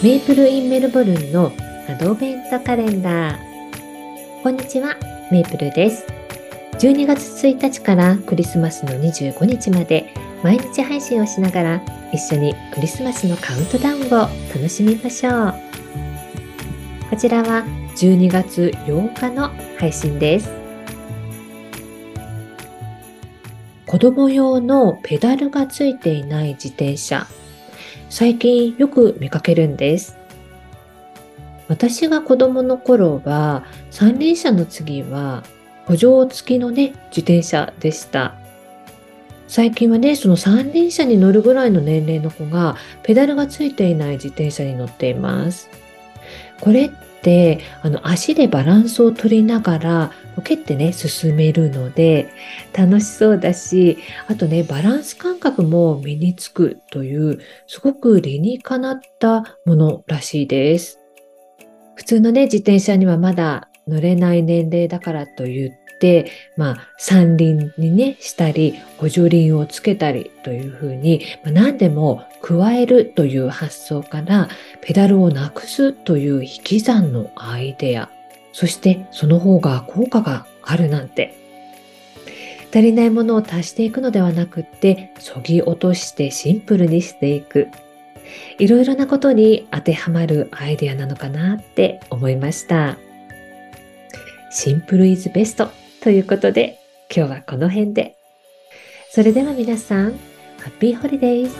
メイプルインメルボルンのアドベントカレンダー。こんにちは、メイプルです。12月1日からクリスマスの25日まで毎日配信をしながら一緒にクリスマスのカウントダウンを楽しみましょう。こちらは12月8日の配信です。子供用のペダルがついていない自転車最近よく見かけるんです。私が子供の頃は三輪車の次は補助付きのね、自転車でした。最近はね、その三輪車に乗るぐらいの年齢の子がペダルがついていない自転車に乗っています。これっあの足でバランスを取りながら蹴ってね進めるので楽しそうだしあとねバランス感覚も身につくというすごく理にかなったものらしいです。普通のね自転車にはまだ乗れない年齢だからといって、まあ、三輪にね、したり、補助輪をつけたりというふうに、まあ、何でも加えるという発想から、ペダルをなくすという引き算のアイデア、そしてその方が効果があるなんて。足りないものを足していくのではなくって、そぎ落としてシンプルにしていく。いろいろなことに当てはまるアイデアなのかなって思いました。シンプルイズベストということで今日はこの辺で。それでは皆さん、ハッピーホリデイズ